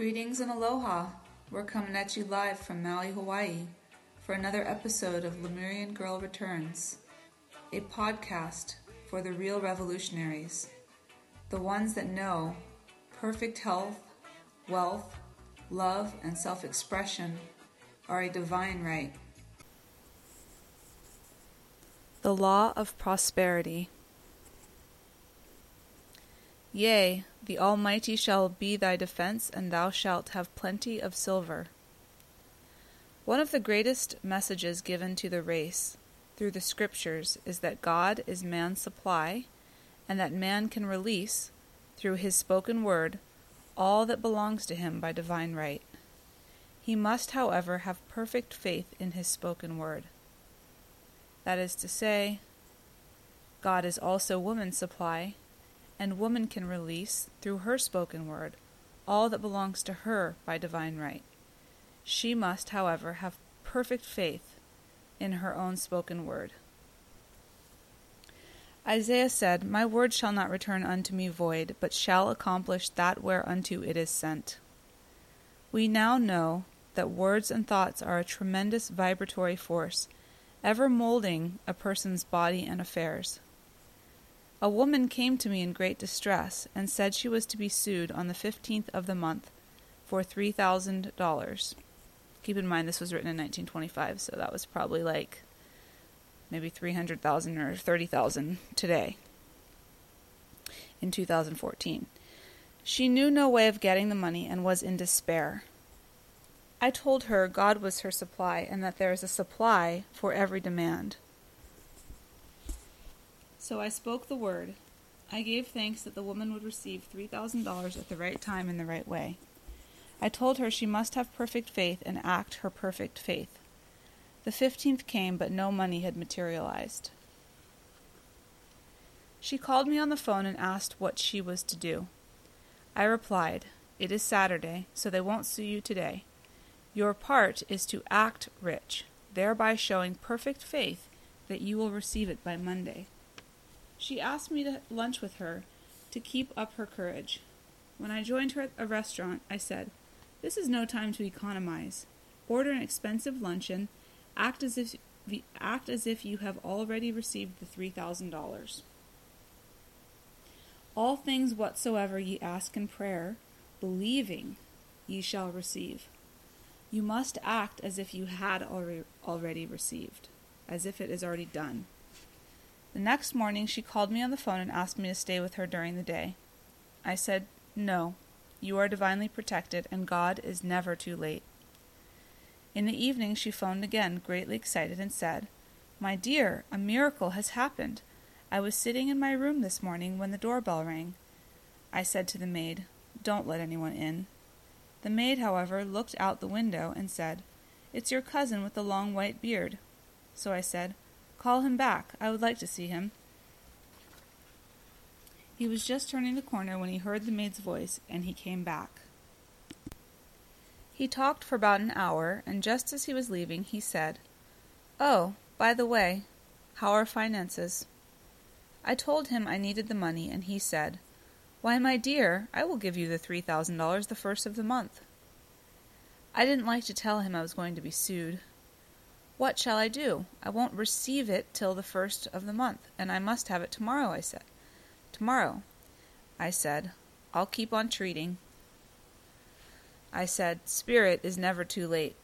Greetings and aloha. We're coming at you live from Maui, Hawaii for another episode of Lemurian Girl Returns, a podcast for the real revolutionaries, the ones that know perfect health, wealth, love, and self expression are a divine right. The Law of Prosperity. Yea, the Almighty shall be thy defense, and thou shalt have plenty of silver. One of the greatest messages given to the race through the Scriptures is that God is man's supply, and that man can release, through his spoken word, all that belongs to him by divine right. He must, however, have perfect faith in his spoken word. That is to say, God is also woman's supply, and woman can release, through her spoken word, all that belongs to her by divine right. She must, however, have perfect faith in her own spoken word. Isaiah said, My word shall not return unto me void, but shall accomplish that whereunto it is sent. We now know that words and thoughts are a tremendous vibratory force, ever molding a person's body and affairs. A woman came to me in great distress, and said she was to be sued on the fifteenth of the month for three thousand dollars. Keep in mind this was written in 1925, so that was probably like maybe 300,000 or 30,000 today in 2014. She knew no way of getting the money and was in despair. I told her God was her supply and that there is a supply for every demand. So I spoke the word. I gave thanks that the woman would receive $3,000 at the right time in the right way. I told her she must have perfect faith and act her perfect faith. The fifteenth came, but no money had materialized. She called me on the phone and asked what she was to do. I replied, It is Saturday, so they won't sue you today. Your part is to act rich, thereby showing perfect faith that you will receive it by Monday. She asked me to lunch with her to keep up her courage. When I joined her at a restaurant, I said, This is no time to economize. Order an expensive luncheon, act as if act as if you have already received the three thousand dollars. All things whatsoever ye ask in prayer, believing, ye shall receive. You must act as if you had already received, as if it is already done. The next morning she called me on the phone and asked me to stay with her during the day. I said, No, you are divinely protected, and God is never too late. In the evening she phoned again, greatly excited, and said, My dear, a miracle has happened. I was sitting in my room this morning when the doorbell rang. I said to the maid, Don't let anyone in. The maid, however, looked out the window and said, It's your cousin with the long white beard. So I said, Call him back. I would like to see him. He was just turning the corner when he heard the maid's voice, and he came back. He talked for about an hour, and just as he was leaving, he said, Oh, by the way, how are finances? I told him I needed the money, and he said, Why, my dear, I will give you the three thousand dollars the first of the month. I didn't like to tell him I was going to be sued, what shall I do? I won't receive it till the first of the month, and I must have it tomorrow, I said. Tomorrow. I said, I'll keep on treating. I said, Spirit is never too late.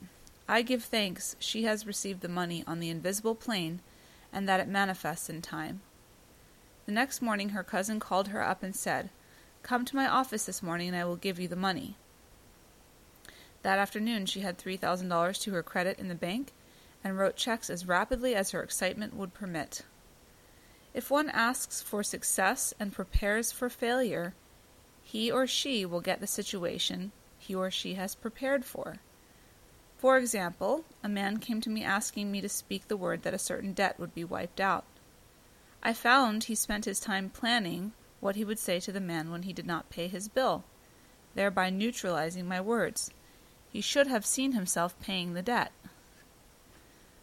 I give thanks she has received the money on the invisible plane and that it manifests in time. The next morning her cousin called her up and said, Come to my office this morning and I will give you the money. That afternoon she had $3,000 to her credit in the bank and wrote checks as rapidly as her excitement would permit. If one asks for success and prepares for failure, he or she will get the situation he or she has prepared for. For example, a man came to me asking me to speak the word that a certain debt would be wiped out. I found he spent his time planning what he would say to the man when he did not pay his bill, thereby neutralizing my words. He should have seen himself paying the debt.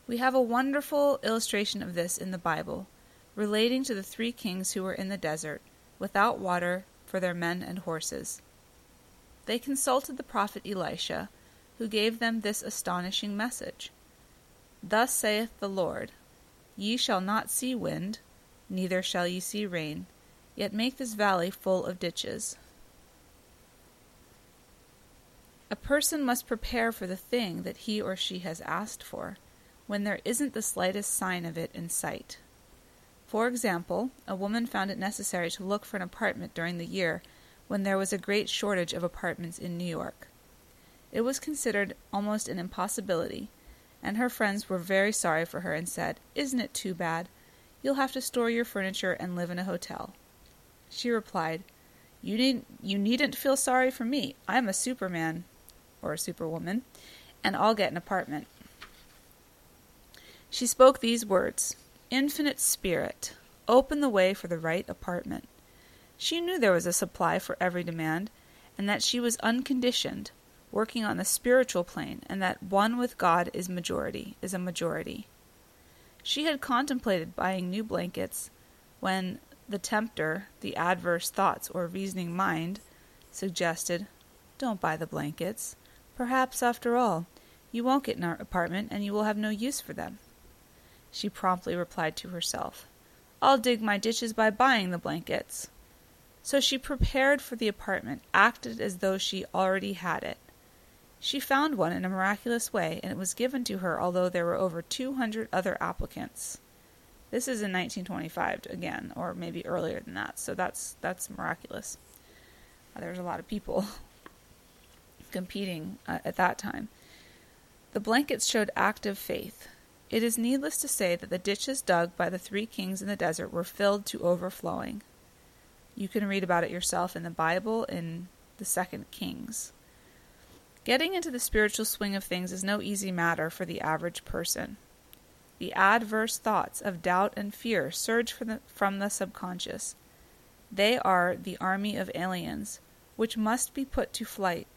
We have a wonderful illustration of this in the Bible, relating to the three kings who were in the desert, without water for their men and horses. they consulted the prophet Elisha, who gave them this astonishing message Thus saith the Lord, Ye shall not see wind, neither shall ye see rain, yet make this valley full of ditches. A person must prepare for the thing that he or she has asked for, when there isn't the slightest sign of it in sight. For example, a woman found it necessary to look for an apartment during the year when there was a great shortage of apartments in New York. It was considered almost an impossibility, and her friends were very sorry for her and said, Isn't it too bad? You'll have to store your furniture and live in a hotel. She replied, You, need, you needn't feel sorry for me. I'm a superman, or a superwoman, and I'll get an apartment. She spoke these words Infinite Spirit, open the way for the right apartment. She knew there was a supply for every demand, and that she was unconditioned, working on the spiritual plane, and that one with God is majority, is a majority. She had contemplated buying new blankets when the tempter, the adverse thoughts or reasoning mind, suggested, Don't buy the blankets. Perhaps, after all, you won't get an apartment and you will have no use for them. She promptly replied to herself, I'll dig my ditches by buying the blankets. So she prepared for the apartment, acted as though she already had it. She found one in a miraculous way, and it was given to her although there were over 200 other applicants. This is in 1925 again, or maybe earlier than that. So that's that's miraculous. Uh, there's a lot of people competing uh, at that time. The blankets showed active faith. It is needless to say that the ditches dug by the three kings in the desert were filled to overflowing. You can read about it yourself in the Bible in the Second Kings. Getting into the spiritual swing of things is no easy matter for the average person. The adverse thoughts of doubt and fear surge from the, from the subconscious. They are the army of aliens, which must be put to flight.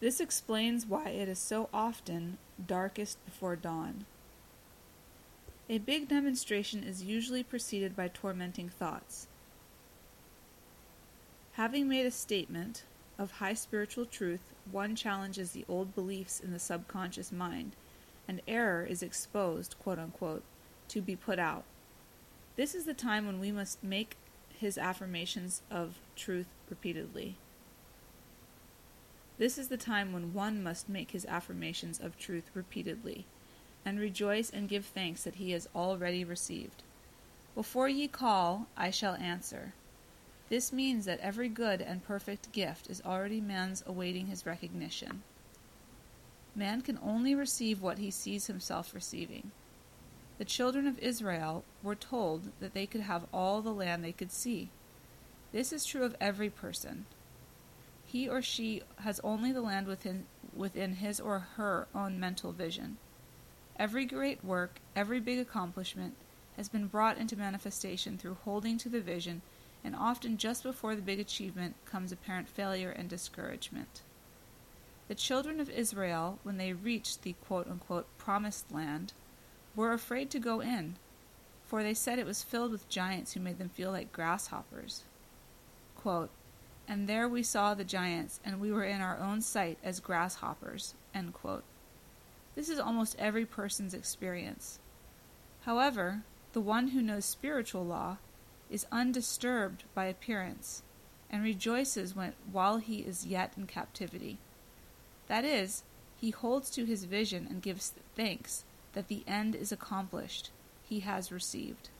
This explains why it is so often darkest before dawn. A big demonstration is usually preceded by tormenting thoughts. Having made a statement of high spiritual truth, one challenges the old beliefs in the subconscious mind, and error is exposed, quote unquote, to be put out. This is the time when we must make his affirmations of truth repeatedly. This is the time when one must make his affirmations of truth repeatedly, and rejoice and give thanks that he has already received. Before ye call, I shall answer. This means that every good and perfect gift is already man's awaiting his recognition. Man can only receive what he sees himself receiving. The children of Israel were told that they could have all the land they could see. This is true of every person. He or she has only the land within, within his or her own mental vision. Every great work, every big accomplishment, has been brought into manifestation through holding to the vision, and often just before the big achievement comes apparent failure and discouragement. The children of Israel, when they reached the quote-unquote promised land, were afraid to go in, for they said it was filled with giants who made them feel like grasshoppers. Quote, and there we saw the giants, and we were in our own sight as grasshoppers. This is almost every person's experience. However, the one who knows spiritual law is undisturbed by appearance, and rejoices when, while he is yet in captivity. That is, he holds to his vision and gives thanks that the end is accomplished, he has received.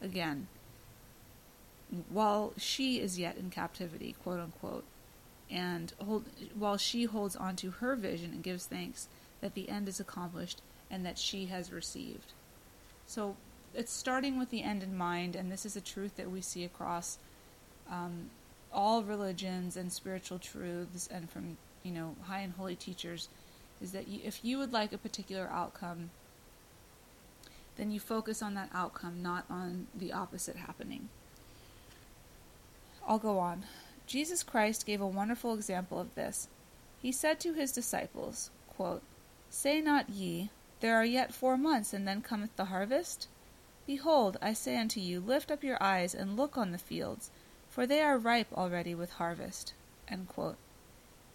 Again, while she is yet in captivity, quote unquote, and hold, while she holds on to her vision and gives thanks that the end is accomplished and that she has received. So it's starting with the end in mind, and this is a truth that we see across um, all religions and spiritual truths, and from you know high and holy teachers, is that you, if you would like a particular outcome, then you focus on that outcome, not on the opposite happening. I'll go on. Jesus Christ gave a wonderful example of this. He said to his disciples, quote, Say not ye, There are yet four months, and then cometh the harvest? Behold, I say unto you, Lift up your eyes, and look on the fields, for they are ripe already with harvest.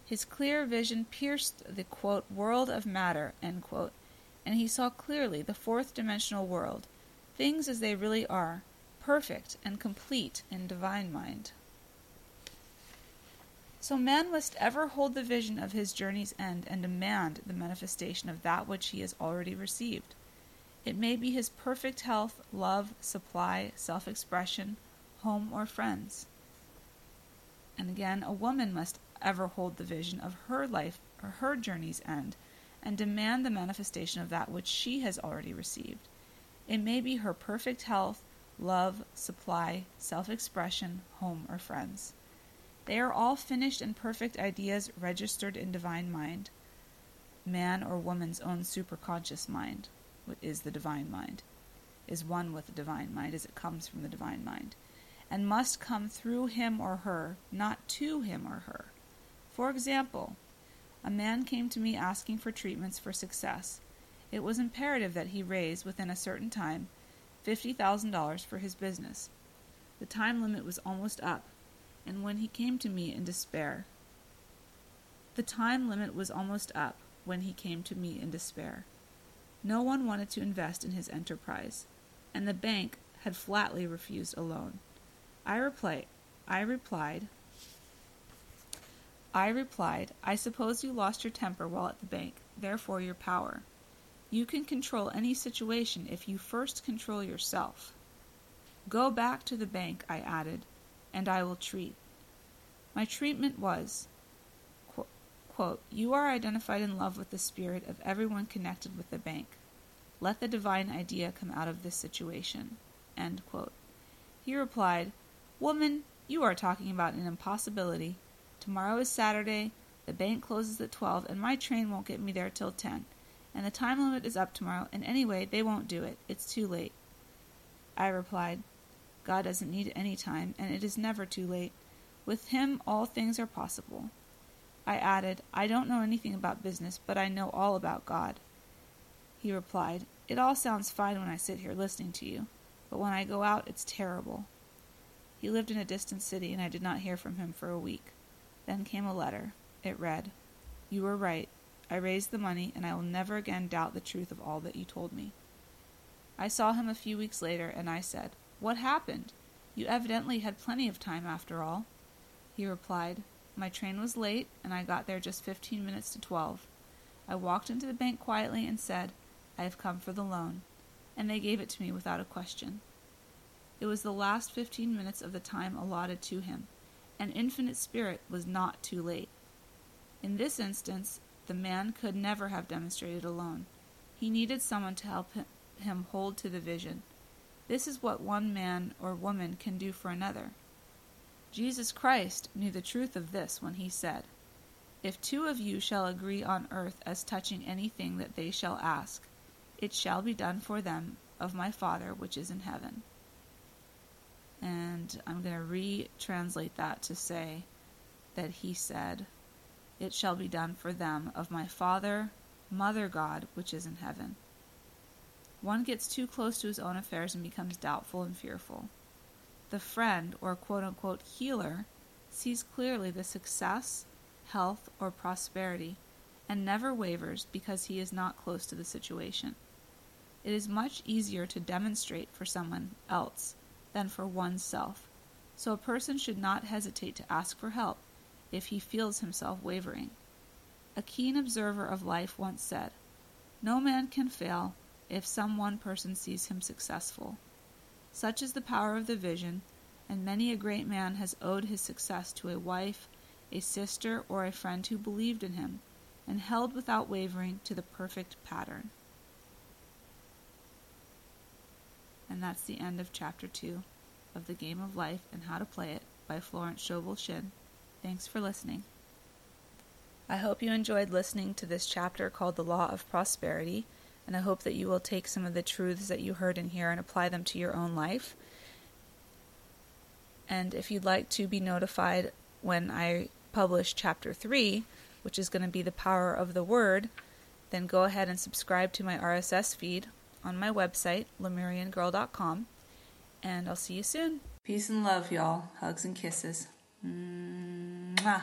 His clear vision pierced the quote, world of matter, quote, and he saw clearly the fourth dimensional world, things as they really are, perfect and complete in divine mind. So man must ever hold the vision of his journey's end and demand the manifestation of that which he has already received. It may be his perfect health, love, supply, self expression, home, or friends. And again, a woman must ever hold the vision of her life or her journey's end and demand the manifestation of that which she has already received. It may be her perfect health, love, supply, self expression, home, or friends. They are all finished and perfect ideas registered in divine mind, man or woman's own superconscious mind, is the divine mind, is one with the divine mind as it comes from the divine mind, and must come through him or her, not to him or her. For example, a man came to me asking for treatments for success. It was imperative that he raise, within a certain time, $50,000 for his business. The time limit was almost up, and when he came to me in despair, the time limit was almost up when he came to me in despair. No one wanted to invest in his enterprise, and the bank had flatly refused a loan. I, reply, I replied, I replied, I suppose you lost your temper while at the bank, therefore your power. You can control any situation if you first control yourself. Go back to the bank, I added, and I will treat. My treatment was quote, You are identified in love with the spirit of everyone connected with the bank. Let the divine idea come out of this situation. He replied, Woman, you are talking about an impossibility. Tomorrow is Saturday, the bank closes at 12, and my train won't get me there till 10. And the time limit is up tomorrow, and anyway, they won't do it. It's too late. I replied, God doesn't need any time, and it is never too late. With Him, all things are possible. I added, I don't know anything about business, but I know all about God. He replied, It all sounds fine when I sit here listening to you, but when I go out, it's terrible. He lived in a distant city, and I did not hear from him for a week. Then came a letter. It read, You were right. I raised the money, and I will never again doubt the truth of all that you told me. I saw him a few weeks later, and I said, What happened? You evidently had plenty of time after all. He replied, My train was late, and I got there just fifteen minutes to twelve. I walked into the bank quietly and said, I have come for the loan, and they gave it to me without a question. It was the last fifteen minutes of the time allotted to him and infinite spirit was not too late. In this instance, the man could never have demonstrated alone. He needed someone to help him hold to the vision. This is what one man or woman can do for another. Jesus Christ knew the truth of this when he said, If two of you shall agree on earth as touching anything that they shall ask, it shall be done for them of my Father which is in heaven. And I'm going to retranslate that to say that he said, It shall be done for them of my Father, Mother God, which is in heaven. One gets too close to his own affairs and becomes doubtful and fearful. The friend, or quote unquote healer, sees clearly the success, health, or prosperity and never wavers because he is not close to the situation. It is much easier to demonstrate for someone else than for oneself, so a person should not hesitate to ask for help if he feels himself wavering. A keen observer of life once said, No man can fail if some one person sees him successful. Such is the power of the vision, and many a great man has owed his success to a wife, a sister, or a friend who believed in him and held without wavering to the perfect pattern. And that's the end of chapter 2 of The Game of Life and How to Play It by Florence Scovel Shinn. Thanks for listening. I hope you enjoyed listening to this chapter called The Law of Prosperity, and I hope that you will take some of the truths that you heard in here and apply them to your own life. And if you'd like to be notified when I publish chapter 3, which is going to be the power of the word, then go ahead and subscribe to my RSS feed on my website, lemuriangirl.com. And I'll see you soon. Peace and love, y'all. Hugs and kisses. Mwah.